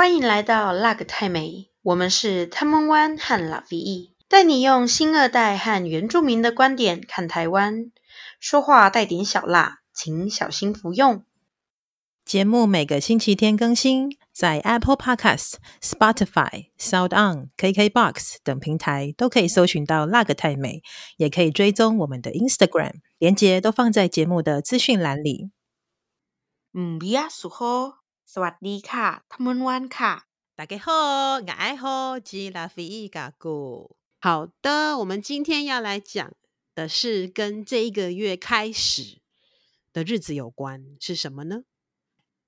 欢迎来到辣个泰美，我们是 Tamong Wan 和 Lavie，带你用新二代和原住民的观点看台湾，说话带点小辣，请小心服用。节目每个星期天更新，在 Apple Podcast、Spotify、Sound On、KKBox 等平台都可以搜寻到辣个泰美，也可以追踪我们的 Instagram，连接都放在节目的资讯栏里。嗯，比亚苏吼。 สวัสดีค่ะทัมวันวันค่ะ大家好，我爱好吉拉菲伊嘎古。好的，我们今天要来讲的是跟这一个月开始的日子有关，是什么呢？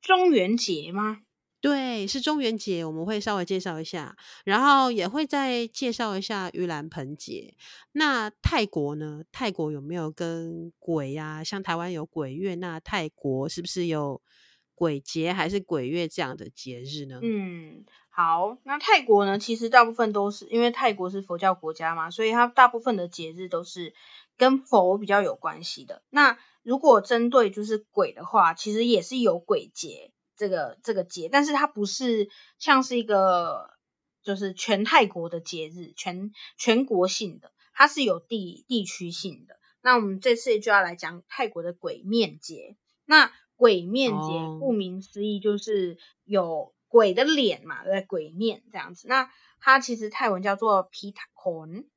中元节吗？对，是中元节，我们会稍微介绍一下，然后也会再介绍一下盂兰盆节。那泰国呢？泰国有没有跟鬼呀、啊？像台湾有鬼月，那泰国是不是有？ 鬼节还是鬼月这样的节日呢？嗯，好，那泰国呢？其实大部分都是因为泰国是佛教国家嘛，所以它大部分的节日都是跟佛比较有关系的。那如果针对就是鬼的话，其实也是有鬼节这个这个节，但是它不是像是一个就是全泰国的节日，全全国性的，它是有地地区性的。那我们这次就要来讲泰国的鬼面节。那鬼面节，顾名思义就是有鬼的脸嘛，对，鬼面这样子。那它其实泰文叫做皮塔坤，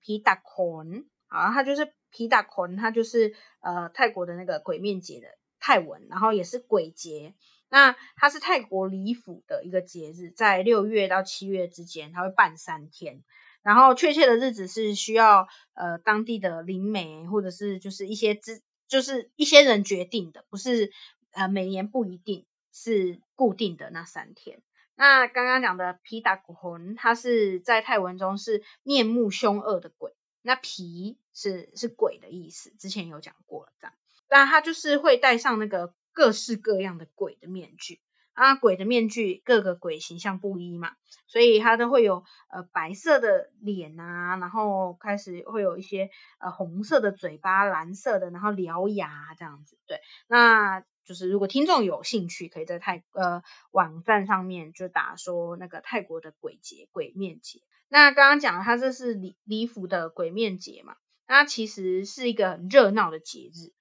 皮塔坤，啊，它就是皮塔坤，它就是呃泰国的那个鬼面节的泰文，然后也是鬼节。那它是泰国礼府的一个节日，在六月到七月之间，它会办三天。然后确切的日子是需要呃当地的灵媒或者是就是一些资。就是一些人决定的，不是呃每年不一定是固定的那三天。那刚刚讲的皮达古魂，它是在泰文中是面目凶恶的鬼，那皮是是鬼的意思，之前有讲过了这样。那它就是会戴上那个各式各样的鬼的面具。啊，鬼的面具，各个鬼形象不一嘛，所以它都会有呃白色的脸啊，然后开始会有一些呃红色的嘴巴，蓝色的，然后獠牙这样子。对，那就是如果听众有兴趣，可以在泰呃网站上面就打说那个泰国的鬼节鬼面节。那刚刚讲了，它这是礼礼府的鬼面节嘛，那其实是一个很热闹的节日，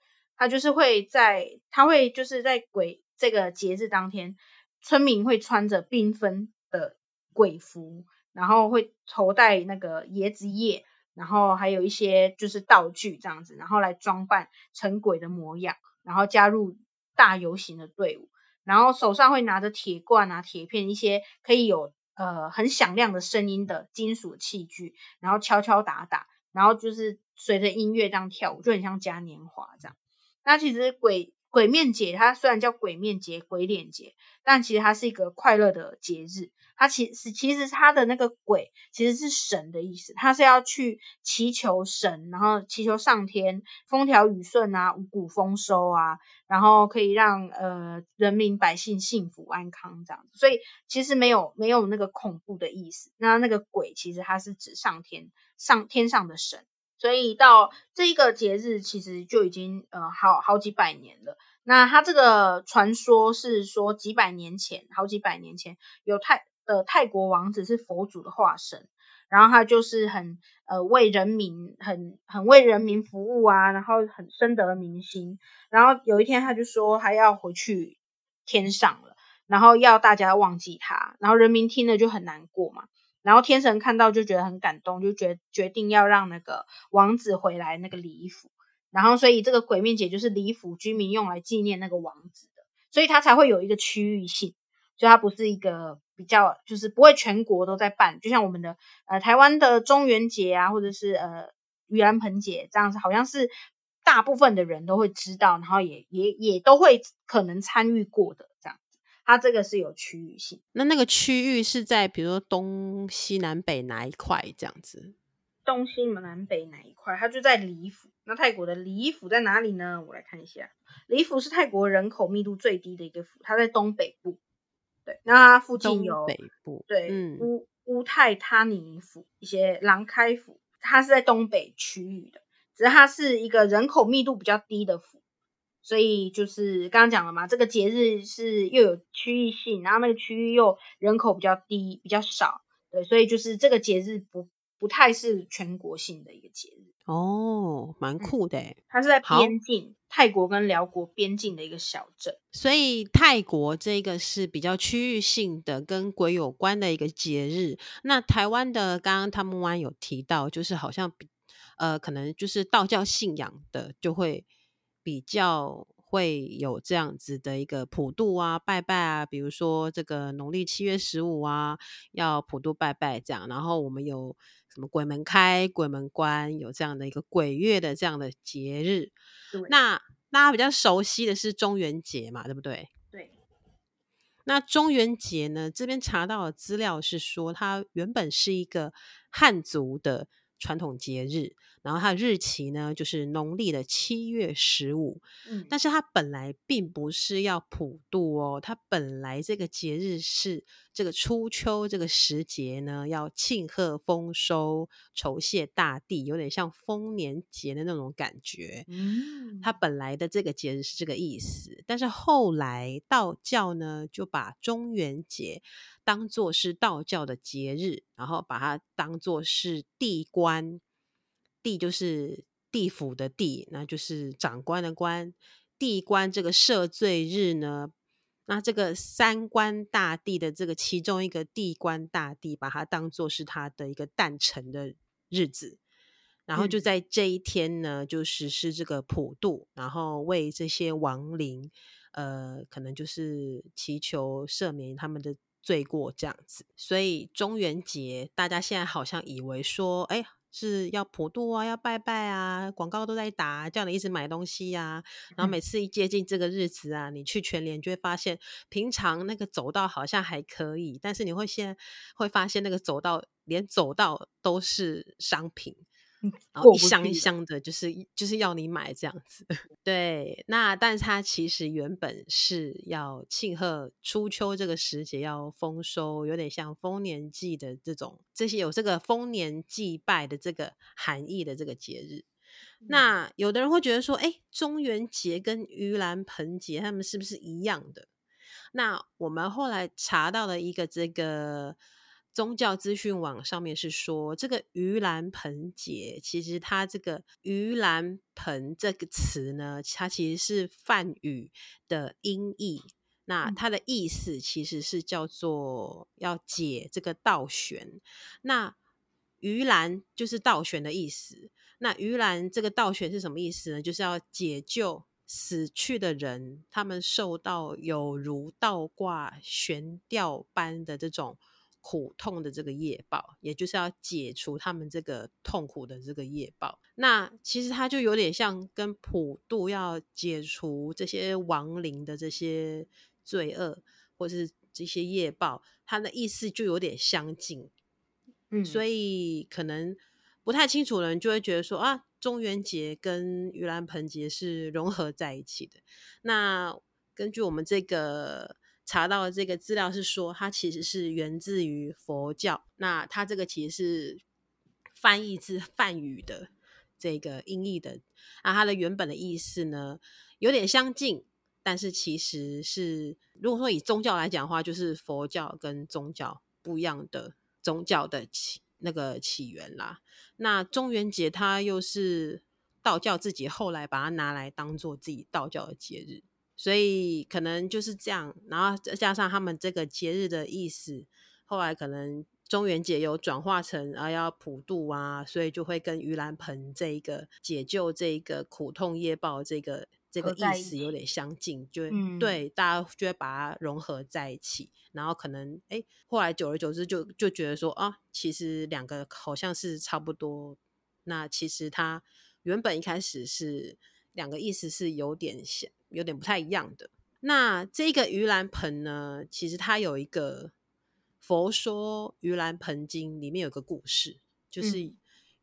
他就是会在，他会就是在鬼。这个节日当天，村民会穿着缤纷的鬼服，然后会头戴那个椰子叶，然后还有一些就是道具这样子，然后来装扮成鬼的模样，然后加入大游行的队伍，然后手上会拿着铁罐啊、铁片，一些可以有呃很响亮的声音的金属器具，然后敲敲打打，然后就是随着音乐这样跳舞，就很像嘉年华这样。那其实鬼。鬼面节，它虽然叫鬼面节、鬼脸节，但其实它是一个快乐的节日。它其实其实它的那个鬼其实是神的意思，它是要去祈求神，然后祈求上天风调雨顺啊、五谷丰收啊，然后可以让呃人民百姓幸福安康这样子。所以其实没有没有那个恐怖的意思。那那个鬼其实它是指上天上天上的神。所以到这一个节日，其实就已经呃好好几百年了。那它这个传说是说，几百年前，好几百年前，有泰呃泰国王子是佛祖的化身，然后他就是很呃为人民很很为人民服务啊，然后很深得民心。然后有一天他就说他要回去天上了，然后要大家忘记他，然后人民听了就很难过嘛。然后天神看到就觉得很感动，就决决定要让那个王子回来那个礼府，然后所以这个鬼面节就是礼府居民用来纪念那个王子的，所以它才会有一个区域性，所以它不是一个比较就是不会全国都在办，就像我们的呃台湾的中元节啊，或者是呃盂兰盆节这样子，好像是大部分的人都会知道，然后也也也都会可能参与过的。它这个是有区域性，那那个区域是在比如说东西南北哪一块这样子？东西南北哪一块？它就在礼府。那泰国的礼府在哪里呢？我来看一下，礼府是泰国人口密度最低的一个府，它在东北部。对，那它附近有北部对，嗯、乌乌泰他尼府、一些郎开府，它是在东北区域的，只是它是一个人口密度比较低的府。所以就是刚刚讲了嘛，这个节日是又有区域性，然后那个区域又人口比较低，比较少，对，所以就是这个节日不不太是全国性的一个节日。哦，蛮酷的，嗯，它是在边境，泰国跟寮国边境的一个小镇。所以泰国这个是比较区域性的，跟鬼有关的一个节日。那台湾的，刚刚他们湾有提到，就是好像比呃，可能就是道教信仰的就会。比较会有这样子的一个普渡啊、拜拜啊，比如说这个农历七月十五啊，要普渡拜拜这样。然后我们有什么鬼门开、鬼门关，有这样的一个鬼月的这样的节日。那大家比较熟悉的是中元节嘛，对不对？对。那中元节呢，这边查到的资料是说，它原本是一个汉族的传统节日。然后它的日期呢，就是农历的七月十五。嗯，但是它本来并不是要普渡哦，它本来这个节日是这个初秋这个时节呢，要庆贺丰收、酬谢大地，有点像丰年节的那种感觉。嗯，它本来的这个节日是这个意思，但是后来道教呢，就把中元节当做是道教的节日，然后把它当做是地官。地就是地府的地，那就是长官的官。地官这个赦罪日呢，那这个三官大帝的这个其中一个地官大帝，把它当做是他的一个诞辰的日子，然后就在这一天呢，就实施这个普渡，然后为这些亡灵，呃，可能就是祈求赦免他们的罪过这样子。所以中元节，大家现在好像以为说，哎。是要普渡啊，要拜拜啊，广告都在打，叫你一直买东西呀、啊。然后每次一接近这个日子啊，你去全联就会发现，平常那个走道好像还可以，但是你会现会发现那个走道连走道都是商品。然后一箱一箱的，就是就是要你买这样子。对，那但是它其实原本是要庆贺初秋这个时节要丰收，有点像丰年祭的这种，这些有这个丰年祭拜的这个含义的这个节日。嗯、那有的人会觉得说，哎，中元节跟盂兰盆节他们是不是一样的？那我们后来查到了一个这个。宗教资讯网上面是说，这个盂兰盆节，其实它这个盂兰盆这个词呢，它其实是梵语的音译。那它的意思其实是叫做要解这个倒悬。那盂兰就是倒悬的意思。那盂兰这个倒悬是什么意思呢？就是要解救死去的人，他们受到有如倒挂悬吊般的这种。苦痛的这个业报，也就是要解除他们这个痛苦的这个业报。那其实它就有点像跟普渡要解除这些亡灵的这些罪恶，或是这些业报，它的意思就有点相近。嗯，所以可能不太清楚的人就会觉得说啊，中元节跟盂兰盆节是融合在一起的。那根据我们这个。查到的这个资料是说，它其实是源自于佛教。那它这个其实是翻译自梵语的这个音译的。那它的原本的意思呢，有点相近，但是其实是如果说以宗教来讲的话，就是佛教跟宗教不一样的宗教的起那个起源啦。那中元节它又是道教自己后来把它拿来当做自己道教的节日。所以可能就是这样，然后再加上他们这个节日的意思，后来可能中元节有转化成啊要普渡啊，所以就会跟盂兰盆这一个解救这个苦痛业报这个这个意思有点相近，就、嗯、对大家就会把它融合在一起，然后可能哎后来久而久之就就觉得说啊，其实两个好像是差不多，那其实它原本一开始是两个意思是有点像。有点不太一样的。那这个盂兰盆呢，其实它有一个《佛说盂兰盆经》里面有个故事，就是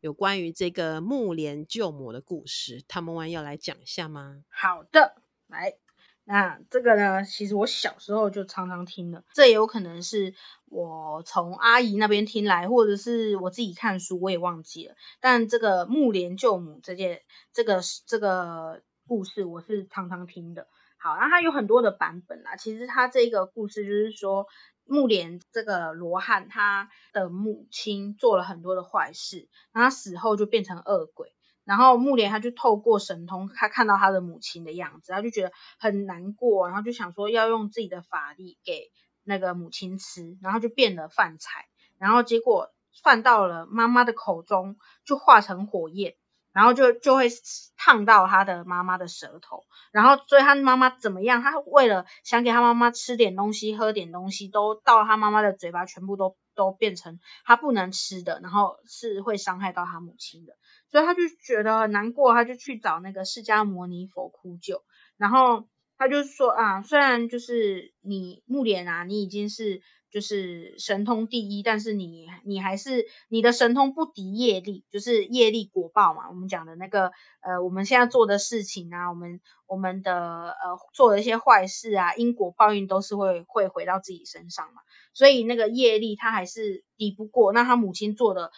有关于这个木莲救母的故事。他们玩要来讲一下吗？好的，来。那这个呢，其实我小时候就常常听了，这也有可能是我从阿姨那边听来，或者是我自己看书，我也忘记了。但这个木莲救母这件，这个这个。故事，我是常常听的。好，那它有很多的版本啦。其实它这个故事就是说，木莲这个罗汉他的母亲做了很多的坏事，然后他死后就变成恶鬼。然后木莲他就透过神通，他看到他的母亲的样子，他就觉得很难过，然后就想说要用自己的法力给那个母亲吃，然后就变了饭菜，然后结果饭到了妈妈的口中就化成火焰，然后就就会烫到他的妈妈的舌头，然后所以他妈妈怎么样？他为了想给他妈妈吃点东西、喝点东西，都到他妈妈的嘴巴，全部都都变成他不能吃的，然后是会伤害到他母亲的。所以他就觉得很难过，他就去找那个释迦牟尼佛哭救，然后他就说啊，虽然就是你木莲啊，你已经是就是神通第一，但是你你还是你的神通不敌业力，就是业力果报嘛。我们讲的那个呃，我们现在做的事情啊，我们我们的呃做的一些坏事啊，因果报应都是会会回到自己身上嘛。所以那个业力他还是抵不过，那他母亲做的。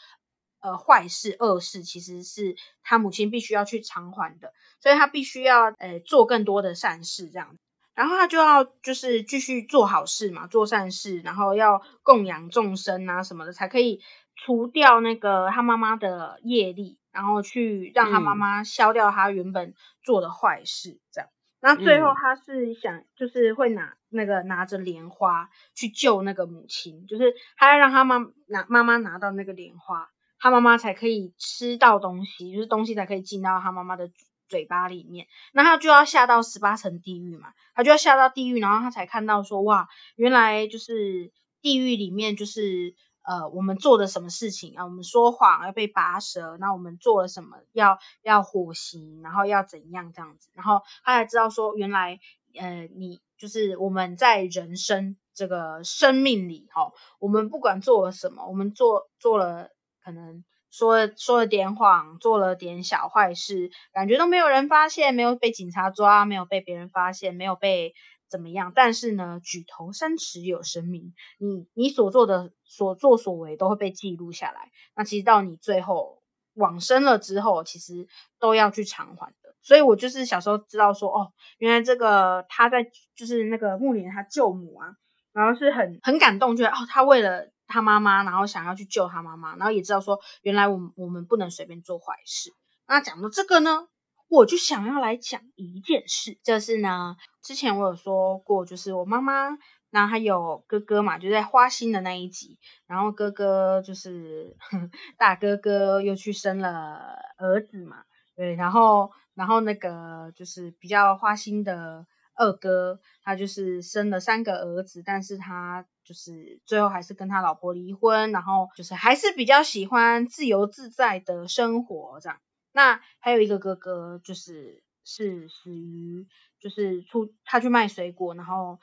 呃，坏事、恶事其实是他母亲必须要去偿还的，所以他必须要呃做更多的善事这样，然后他就要就是继续做好事嘛，做善事，然后要供养众生啊什么的，才可以除掉那个他妈妈的业力，然后去让他妈妈消掉他原本做的坏事这样。那、嗯、最后他是想就是会拿那个拿着莲花去救那个母亲，就是他要让他妈拿妈妈拿到那个莲花。他妈妈才可以吃到东西，就是东西才可以进到他妈妈的嘴巴里面。那他就要下到十八层地狱嘛，他就要下到地狱，然后他才看到说，哇，原来就是地狱里面就是呃，我们做的什么事情啊？我们说谎要被拔舌，那我们做了什么要要火刑，然后要怎样这样子？然后他才知道说，原来呃，你就是我们在人生这个生命里哈、哦，我们不管做了什么，我们做做了。可能说说了点谎，做了点小坏事，感觉都没有人发现，没有被警察抓，没有被别人发现，没有被怎么样。但是呢，举头三尺有神明，你你所做的所作所为都会被记录下来。那其实到你最后往生了之后，其实都要去偿还的。所以我就是小时候知道说，哦，原来这个他在就是那个木莲他舅母啊，然后是很很感动，觉得哦，他为了。他妈妈，然后想要去救他妈妈，然后也知道说，原来我们我们不能随便做坏事。那讲到这个呢，我就想要来讲一件事，就是呢，之前我有说过，就是我妈妈，然后还有哥哥嘛，就在花心的那一集，然后哥哥就是 大哥哥又去生了儿子嘛，对，然后然后那个就是比较花心的。二哥他就是生了三个儿子，但是他就是最后还是跟他老婆离婚，然后就是还是比较喜欢自由自在的生活这样。那还有一个哥哥就是是死于就是出他去卖水果，然后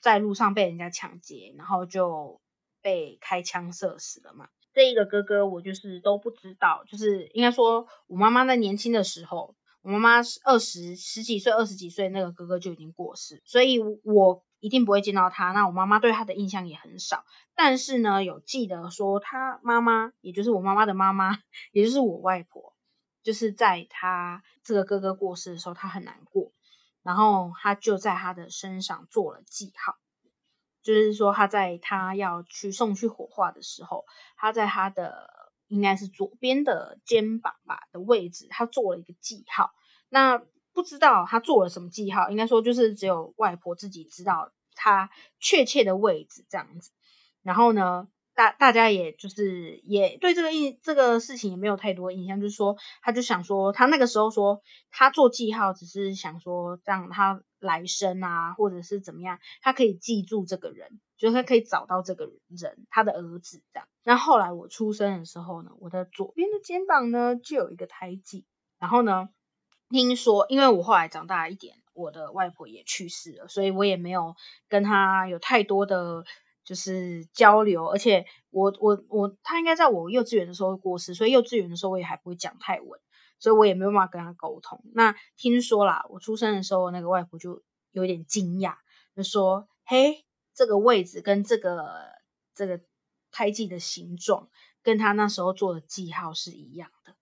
在路上被人家抢劫，然后就被开枪射死了嘛。这一个哥哥我就是都不知道，就是应该说我妈妈在年轻的时候。我妈妈是二十十几岁，二十几岁那个哥哥就已经过世，所以我一定不会见到他。那我妈妈对他的印象也很少，但是呢，有记得说他妈妈，也就是我妈妈的妈妈，也就是我外婆，就是在他这个哥哥过世的时候，他很难过，然后他就在他的身上做了记号，就是说他在他要去送去火化的时候，他在他的。应该是左边的肩膀吧的位置，他做了一个记号。那不知道他做了什么记号，应该说就是只有外婆自己知道他确切的位置这样子。然后呢，大大家也就是也对这个印这个事情也没有太多印象，就是说他就想说他那个时候说他做记号只是想说让他来生啊，或者是怎么样，他可以记住这个人。就是他可以找到这个人，他的儿子这样。那后来我出生的时候呢，我的左边的肩膀呢就有一个胎记。然后呢，听说因为我后来长大一点，我的外婆也去世了，所以我也没有跟他有太多的就是交流。而且我我我他应该在我幼稚园的时候过世，所以幼稚园的时候我也还不会讲泰文，所以我也没有办法跟他沟通。那听说啦，我出生的时候那个外婆就有点惊讶，就说：“嘿。”这个位置跟这个这个胎记的形状，跟他那时候做的记号是一样的，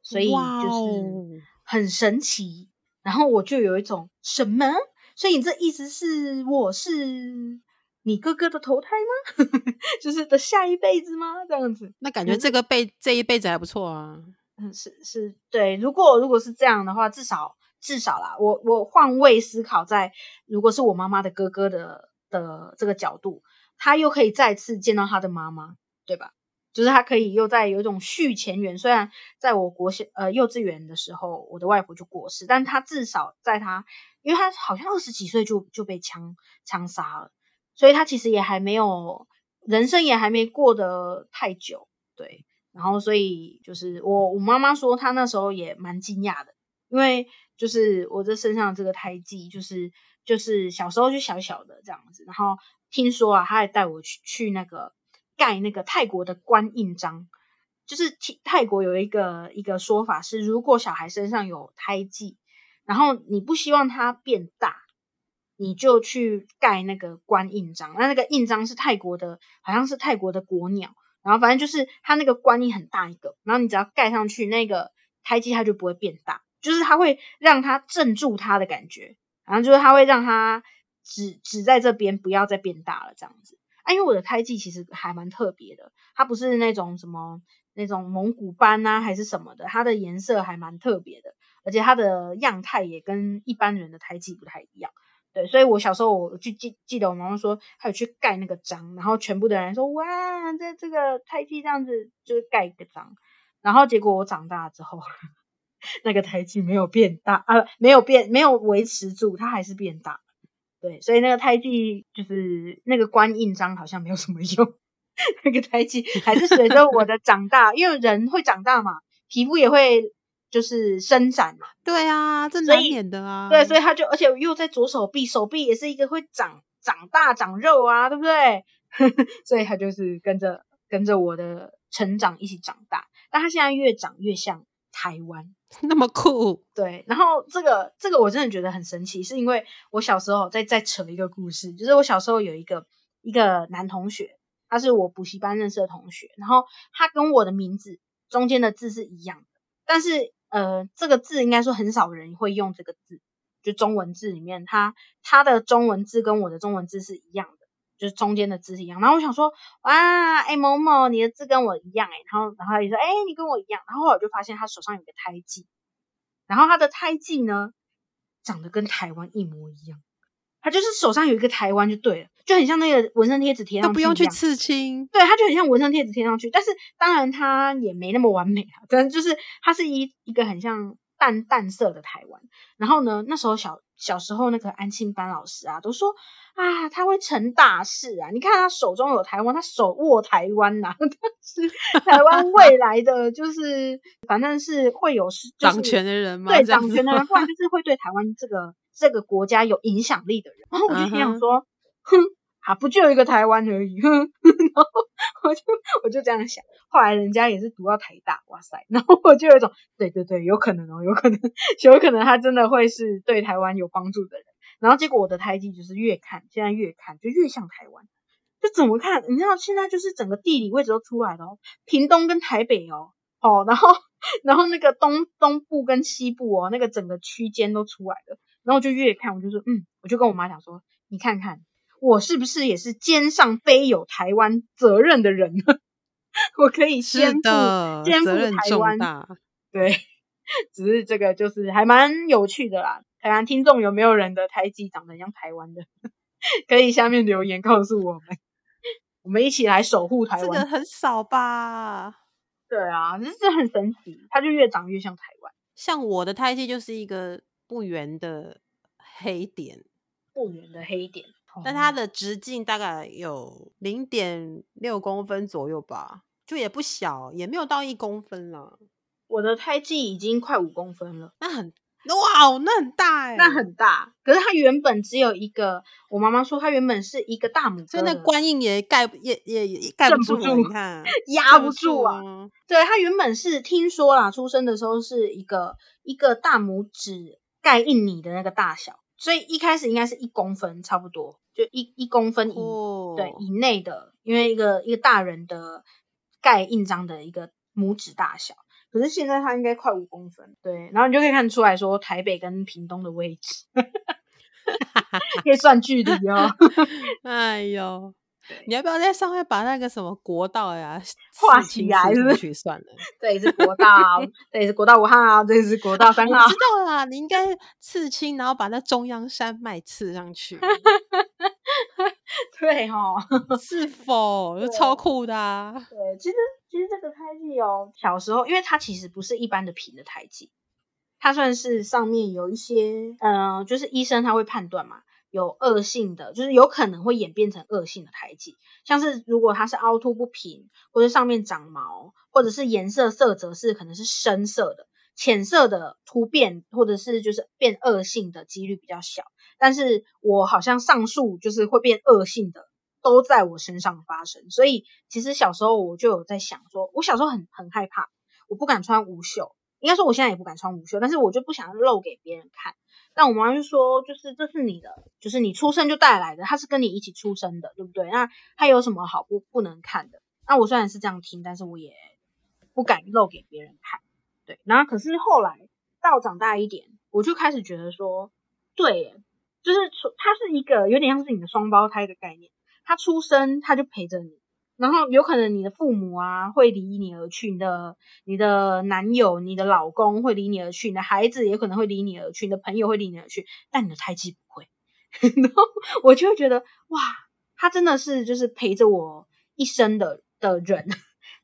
所以就是很神奇。然后我就有一种什么？所以你这意思是我是你哥哥的投胎吗？就是的下一辈子吗？这样子？那感觉这个辈、嗯、这一辈子还不错啊。嗯，是是，对。如果如果是这样的话，至少至少啦，我我换位思考在，如果是我妈妈的哥哥的的这个角度，他又可以再次见到他的妈妈，对吧？就是他可以又在有一种续前缘。虽然在我国小呃幼稚园的时候，我的外婆就过世，但他至少在他，因为他好像二十几岁就就被枪枪杀了，所以他其实也还没有人生也还没过得太久，对。然后，所以就是我我妈妈说，她那时候也蛮惊讶的，因为就是我这身上这个胎记，就是就是小时候就小小的这样子。然后听说啊，她还带我去去那个盖那个泰国的官印章，就是泰国有一个一个说法是，如果小孩身上有胎记，然后你不希望它变大，你就去盖那个官印章。那那个印章是泰国的，好像是泰国的国鸟。然后反正就是它那个观音很大一个，然后你只要盖上去，那个胎记它就不会变大，就是它会让它镇住它的感觉，然后就是它会让它只只在这边，不要再变大了这样子。啊，因为我的胎记其实还蛮特别的，它不是那种什么那种蒙古斑啊还是什么的，它的颜色还蛮特别的，而且它的样态也跟一般人的胎记不太一样。对，所以我小时候我就记记得我妈妈说，她有去盖那个章，然后全部的人说哇，这这个胎记这样子就是盖一个章，然后结果我长大之后，那个胎记没有变大啊，没有变，没有维持住，它还是变大。对，所以那个胎记就是那个官印章好像没有什么用，那个胎记还是随着我的长大，因为人会长大嘛，皮肤也会。就是伸展嘛，对啊，这难免的啊。对，所以他就，而且又在左手臂，手臂也是一个会长长大长肉啊，对不对？所以他就是跟着跟着我的成长一起长大。但他现在越长越像台湾，那么酷。对，然后这个这个我真的觉得很神奇，是因为我小时候在在扯一个故事，就是我小时候有一个一个男同学，他是我补习班认识的同学，然后他跟我的名字中间的字是一样的，但是。呃，这个字应该说很少人会用这个字，就中文字里面，它它的中文字跟我的中文字是一样的，就是中间的字是一样。然后我想说，哇，哎某某，你的字跟我一样哎，然后然后他说，哎，你跟我一样。然后我就发现他手上有个胎记，然后他的胎记呢，长得跟台湾一模一样。他就是手上有一个台湾就对了，就很像那个纹身贴纸贴上去，都不用去刺青。对，它就很像纹身贴纸贴上去，但是当然它也没那么完美啊，但就是它是一一个很像淡淡色的台湾。然后呢，那时候小小时候那个安庆班老师啊，都说啊，他会成大事啊，你看他手中有台湾，他手握台湾呐、啊，是 台湾未来的就是反正是会有、就是、掌权的人嘛，对，掌权的人，不然就 是会对台湾这个。这个国家有影响力的人，然后我就心想说，uh. 哼，啊，不就一个台湾而已，哼，然后我就 我就这样想，后来人家也是读到台大，哇塞，然后我就有一种，对对对，有可能哦，有可能，有可能他真的会是对台湾有帮助的人，然后结果我的胎记就是越看，现在越看就越像台湾，就怎么看，你知道现在就是整个地理位置都出来了哦，屏东跟台北哦，哦，然后然后那个东东部跟西部哦，那个整个区间都出来了。然后就越看，我就说，嗯，我就跟我妈讲说，你看看我是不是也是肩上背有台湾责任的人呢？我可以肩负肩负台湾，对，只是这个就是还蛮有趣的啦。台湾听众有没有人的胎记长得像台湾的，可以下面留言告诉我们，我们一起来守护台湾。这个很少吧？对啊，这是很神奇，它就越长越像台湾。像我的胎记就是一个。不圆的黑点，不圆的黑点，但它的直径大概有零点六公分左右吧，就也不小，也没有到一公分了。我的胎记已经快五公分了，那很哇，那很大哎，那很大。可是它原本只有一个，我妈妈说它原本是一个大拇哥，所以那观音也盖也也也盖不住，你看压不住啊。对，它原本是听说啦，出生的时候是一个一个大拇指。盖印你的那个大小，所以一开始应该是一公分，差不多就一一公分以、oh. 对以内的，因为一个一个大人的盖印章的一个拇指大小。可是现在它应该快五公分，对，然后你就可以看出来说台北跟屏东的位置 可以算距离哦。哎呦。你要不要在上面把那个什么国道呀画起来？是不是？算了，这里是国道，这里是国道五号，这里是国道三号。我知道啦，你应该刺青，然后把那中央山脉刺上去。对哦，是否 就超酷的啊？对，其实其实这个胎记哦，小时候因为它其实不是一般的平的胎记，它算是上面有一些，嗯、呃，就是医生他会判断嘛。有恶性的，就是有可能会演变成恶性的胎记，像是如果它是凹凸不平，或者上面长毛，或者是颜色色泽是可能是深色的，浅色的突变，或者是就是变恶性的几率比较小。但是我好像上述就是会变恶性的，都在我身上发生，所以其实小时候我就有在想说，我小时候很很害怕，我不敢穿无袖，应该说我现在也不敢穿无袖，但是我就不想露给别人看。但我妈就说，就是这是你的，就是你出生就带来的，他是跟你一起出生的，对不对？那他有什么好不不能看的？那我虽然是这样听，但是我也不敢露给别人看，对。然后可是后来到长大一点，我就开始觉得说，对，就是他是一个有点像是你的双胞胎的概念，他出生他就陪着你。然后有可能你的父母啊会离你而去，你的你的男友、你的老公会离你而去，你的孩子也可能会离你而去，你的朋友会离你而去，但你的胎记不会。然后我就会觉得哇，他真的是就是陪着我一生的的人，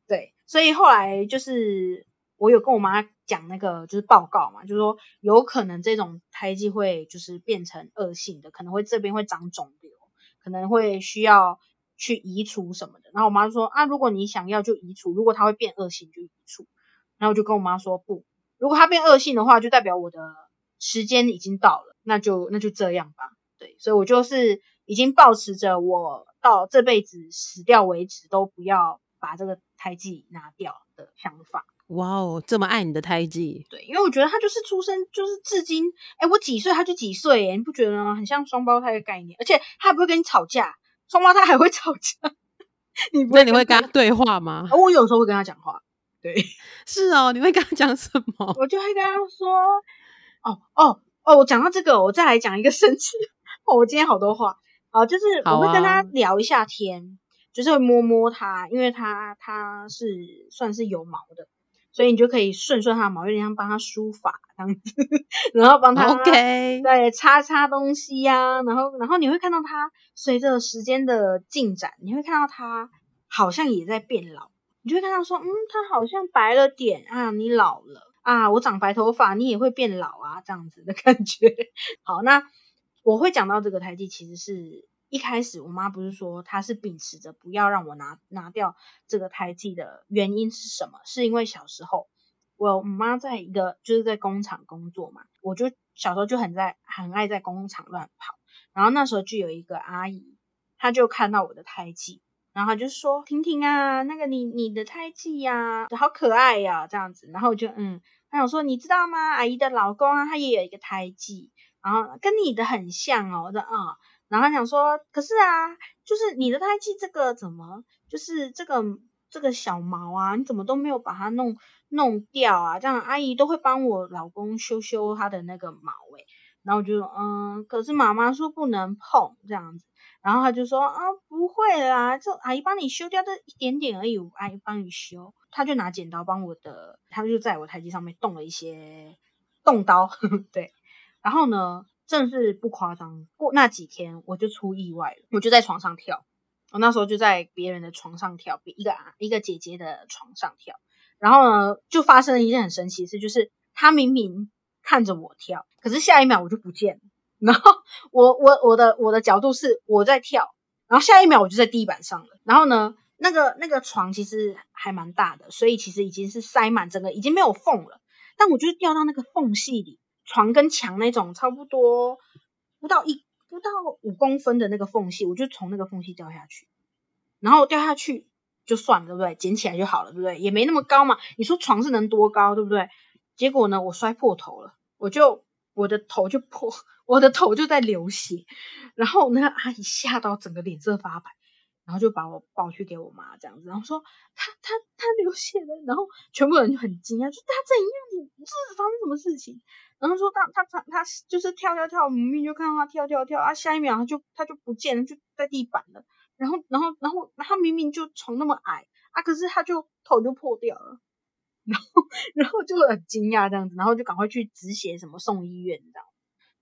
对。所以后来就是我有跟我妈讲那个就是报告嘛，就是说有可能这种胎记会就是变成恶性的，可能会这边会长肿瘤，可能会需要。去移除什么的，然后我妈就说啊，如果你想要就移除，如果它会变恶性就移除。然后我就跟我妈说不，如果它变恶性的话，就代表我的时间已经到了，那就那就这样吧。对，所以我就是已经抱持着我到这辈子死掉为止都不要把这个胎记拿掉的想法。哇哦，这么爱你的胎记？对，因为我觉得他就是出生就是至今，哎，我几岁他就几岁，哎，你不觉得吗？很像双胞胎的概念，而且他还不会跟你吵架。双胞胎还会吵架，你不会？那你会跟他对话吗？我有时候会跟他讲话，对，是哦，你会跟他讲什么？我就会跟他说，哦哦哦，我讲到这个，我再来讲一个生气哦，我今天好多话，哦，就是我会跟他聊一下天，啊、就是会摸摸他，因为他他是算是有毛的。所以你就可以顺顺他的毛，有点像帮他梳发这样子，然后帮他，OK，对，擦擦东西呀、啊，然后然后你会看到他随着时间的进展，你会看到他好像也在变老，你就会看到说，嗯，他好像白了点啊，你老了啊，我长白头发，你也会变老啊，这样子的感觉。好，那我会讲到这个胎记，其实是。一开始我妈不是说她是秉持着不要让我拿拿掉这个胎记的原因是什么？是因为小时候我妈在一个就是在工厂工作嘛，我就小时候就很在很爱在工厂乱跑，然后那时候就有一个阿姨，她就看到我的胎记，然后就说：“婷婷啊，那个你你的胎记呀，好可爱呀，这样子。”然后我就嗯，她想说你知道吗？阿姨的老公啊，他也有一个胎记，然后跟你的很像哦，我说啊。嗯然后他想说，可是啊，就是你的胎记这个怎么，就是这个这个小毛啊，你怎么都没有把它弄弄掉啊？这样阿姨都会帮我老公修修他的那个毛诶。然后我就说，嗯，可是妈妈说不能碰这样子。然后他就说，啊，不会啦，这阿姨帮你修掉这一点点而已，阿姨帮你修。他就拿剪刀帮我的，他就在我胎记上面动了一些动刀，呵 呵对。然后呢？正是不夸张，过那几天我就出意外了，我就在床上跳，我那时候就在别人的床上跳，一个啊一个姐姐的床上跳，然后呢，就发生了一件很神奇的事，就是他明明看着我跳，可是下一秒我就不见了，然后我我我的我的角度是我在跳，然后下一秒我就在地板上了，然后呢，那个那个床其实还蛮大的，所以其实已经是塞满整个，已经没有缝了，但我就掉到那个缝隙里。床跟墙那种差不多不到一不到五公分的那个缝隙，我就从那个缝隙掉下去，然后掉下去就算了，对不对？捡起来就好了，对不对？也没那么高嘛。你说床是能多高，对不对？结果呢，我摔破头了，我就我的头就破，我的头就在流血，然后那个阿姨吓到整个脸色发白，然后就把我抱去给我妈这样子，然后说他他他流血了，然后全部人就很惊讶，就他怎样？你这是发生什么事情？然后说他他他他就是跳跳跳，明明就看到他跳跳跳啊，下一秒他就他就不见了，就在地板了。然后然后然后他明明就床那么矮啊，可是他就头就破掉了，然后然后就很惊讶这样子，然后就赶快去止血什么送医院这样。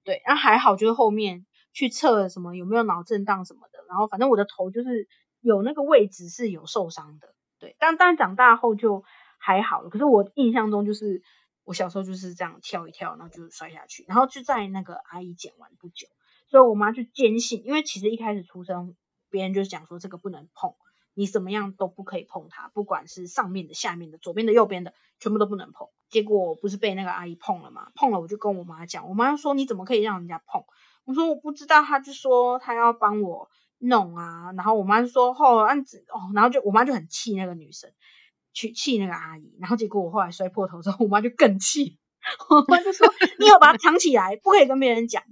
对，然后还好就是后面去测什么有没有脑震荡什么的。然后反正我的头就是有那个位置是有受伤的，对，但但长大后就还好了。可是我印象中就是我小时候就是这样跳一跳，然后就摔下去，然后就在那个阿姨捡完不久，所以我妈就坚信，因为其实一开始出生，别人就讲说这个不能碰，你怎么样都不可以碰它，不管是上面的、下面的、左边的、右边的，全部都不能碰。结果不是被那个阿姨碰了吗？碰了我就跟我妈讲，我妈说你怎么可以让人家碰？我说我不知道，他就说他要帮我。弄啊，然后我妈就说哦，案子哦，然后就我妈就很气那个女生，去气那个阿姨，然后结果我后来摔破头之后，我妈就更气，我妈就说你要把它藏起来，不可以跟别人讲，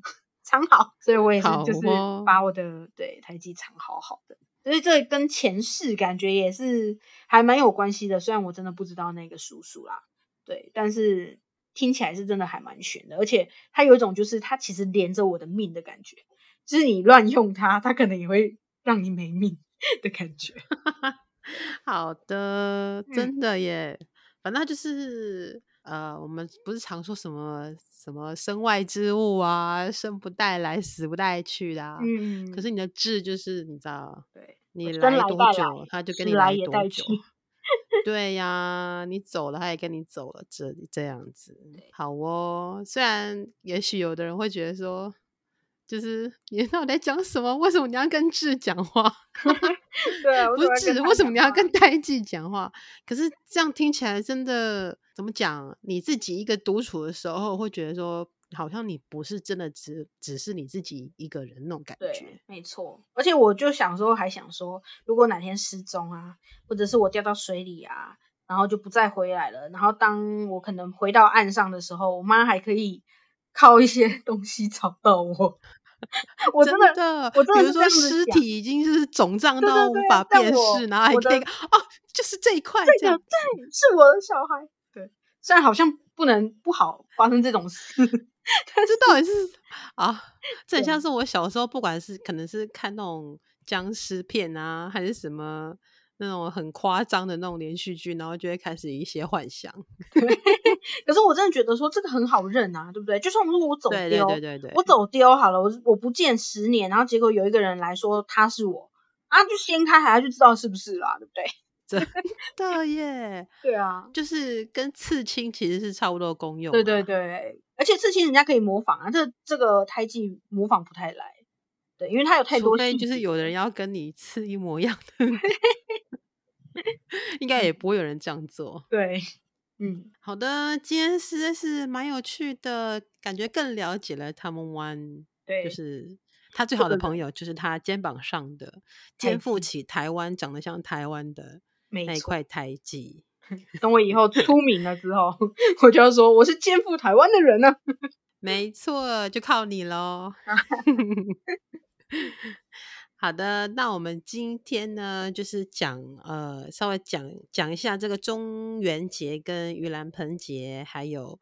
藏好。所以我也是就是把我的、哦、对胎记藏好好的，所以这跟前世感觉也是还蛮有关系的，虽然我真的不知道那个叔叔啦，对，但是听起来是真的还蛮悬的，而且它有一种就是它其实连着我的命的感觉。就是你乱用它，它可能也会让你没命 的感觉。好的，真的耶。嗯、反正就是呃，我们不是常说什么什么身外之物啊，生不带来，死不带去的、啊。嗯。可是你的痣就是你知道，对，你来多久，它就跟你来多久。对呀，你走了，他也跟你走了，这这样子。好哦，虽然也许有的人会觉得说。就是你到底在讲什么？为什么你要跟智讲话？对啊，不是痣，为什么你要跟胎记讲话？可是这样听起来真的怎么讲？你自己一个独处的时候，会觉得说，好像你不是真的只只是你自己一个人那种感觉。对，没错。而且我就想说，还想说，如果哪天失踪啊，或者是我掉到水里啊，然后就不再回来了，然后当我可能回到岸上的时候，我妈还可以。靠一些东西找到我，我真的，真的我真的，比如说尸体已经是肿胀到无法辨识，然后还可以哦，就是这一 块，这个对，是我的小孩，对，虽然好像不能不好发生这种事，但 这到底是啊，这很像是我小时候，不管是可能是看那种僵尸片啊，还是什么。那种很夸张的那种连续剧，然后就会开始一些幻想。可是我真的觉得说这个很好认啊，对不对？就算如果我走丢，对对对对对，我走丢好了，我我不见十年，然后结果有一个人来说他是我啊，就掀开还要就知道是不是啦，对不对？真的耶，对啊，就是跟刺青其实是差不多功用。对对对，而且刺青人家可以模仿啊，这这个胎记模仿不太来。对，因为它有太多，除非就是有的人要跟你刺一模一样的。应该也不会有人这样做。对，嗯，好的，今天实在是蛮有趣的，感觉更了解了他们湾。对，就是他最好的朋友，就是他肩膀上的肩负起台湾长得像台湾的那一块胎记。等我以后出名了之后，我就要说我是肩负台湾的人呢、啊。没错，就靠你喽。好的，那我们今天呢，就是讲呃，稍微讲讲一下这个中元节跟盂兰盆节，还有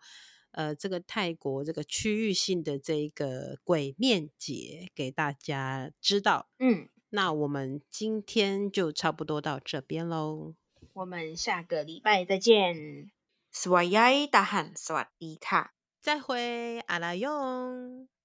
呃这个泰国这个区域性的这个鬼面节，给大家知道。嗯，那我们今天就差不多到这边喽。我们下个礼拜再见。สวัสดี大汉，สวัสดีค่ะ，再会，阿拉勇。